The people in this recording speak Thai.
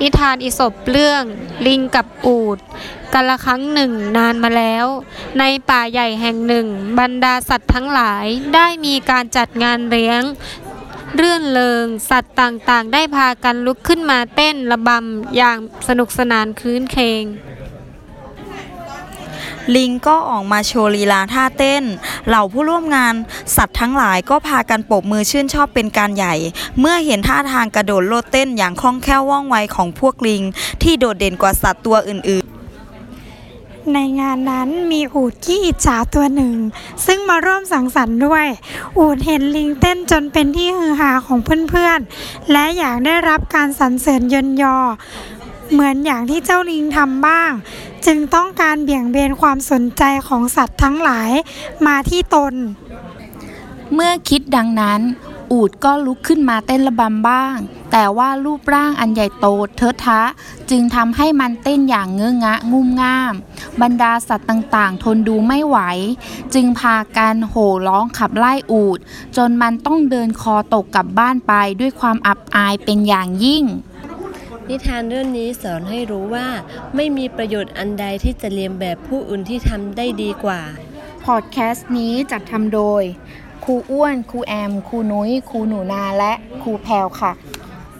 นิทานอิศบเรื่อง ลิงกับอูดกันละครั้งหนึ่งนานมาแล้ว ในป่าใหญ่แห่งหนึ่ง บรรดาสัตว์ทั้งหลายได้มีการจัดงานเลี้ยง เรื่อนเริง สัตว์ต่างๆ ได้พากันลุกขึ้นมาเต้นระบำอย่างสนุกสนานคืนเคง ลิงก็ออกมาโชว์ลีลาท่าเต้น เหล่าผู้ร่วมงานสัตว์ทั้งหลายก็พากันปรบมือชื่นชอบเป็นการใหญ่ เมื่อเห็นท่าทางกระโดดโลดเต้นอย่างคล่องแคล่วว่องไวของพวกลิง ที่โดดเด่นกว่าสัตว์ตัวอื่น ๆในงานนั้นมีอูดขี้อิจฉาตัวหนึ่ง ซึ่งมาร่วมสังสรรค์ด้วย อูดเห็นลิงเต้นจนเป็นที่ฮือฮาของเพื่อนๆ และอยากได้รับการสรรเสริญเยินยอ เหมือนอย่างที่เจ้าลิงทำบ้าง จึงต้องการเบี่ยงเบนความสนใจของสัตว์ทั้งหลายมาที่ตน เมื่อคิดดังนั้น อูดก็ลุกขึ้นมาเต้นระบำบ้าง แต่ว่ารูปร่างอันใหญ่โตเทอะทะ จึงทำให้มันเต้นอย่างเงองะงุ่มง่าม บรรดาสัตว์ต่างๆ ทนดูไม่ไหว จึงพากันโห่ร้องขับไล่อูด จนมันต้องเดินคอตกกลับบ้านไปด้วยความอับอายเป็นอย่างยิ่ง นิทานเรื่องนี้สอนให้รู้ว่า ไม่มีประโยชน์อันใดที่จะเลียนแบบผู้อื่นที่ทำได้ดีกว่า พอดแคสต์นี้จัดทำโดยครูอ้วน ครูแอม ครูนุ้ย ครูหนูนา และครูแพลวค่ะ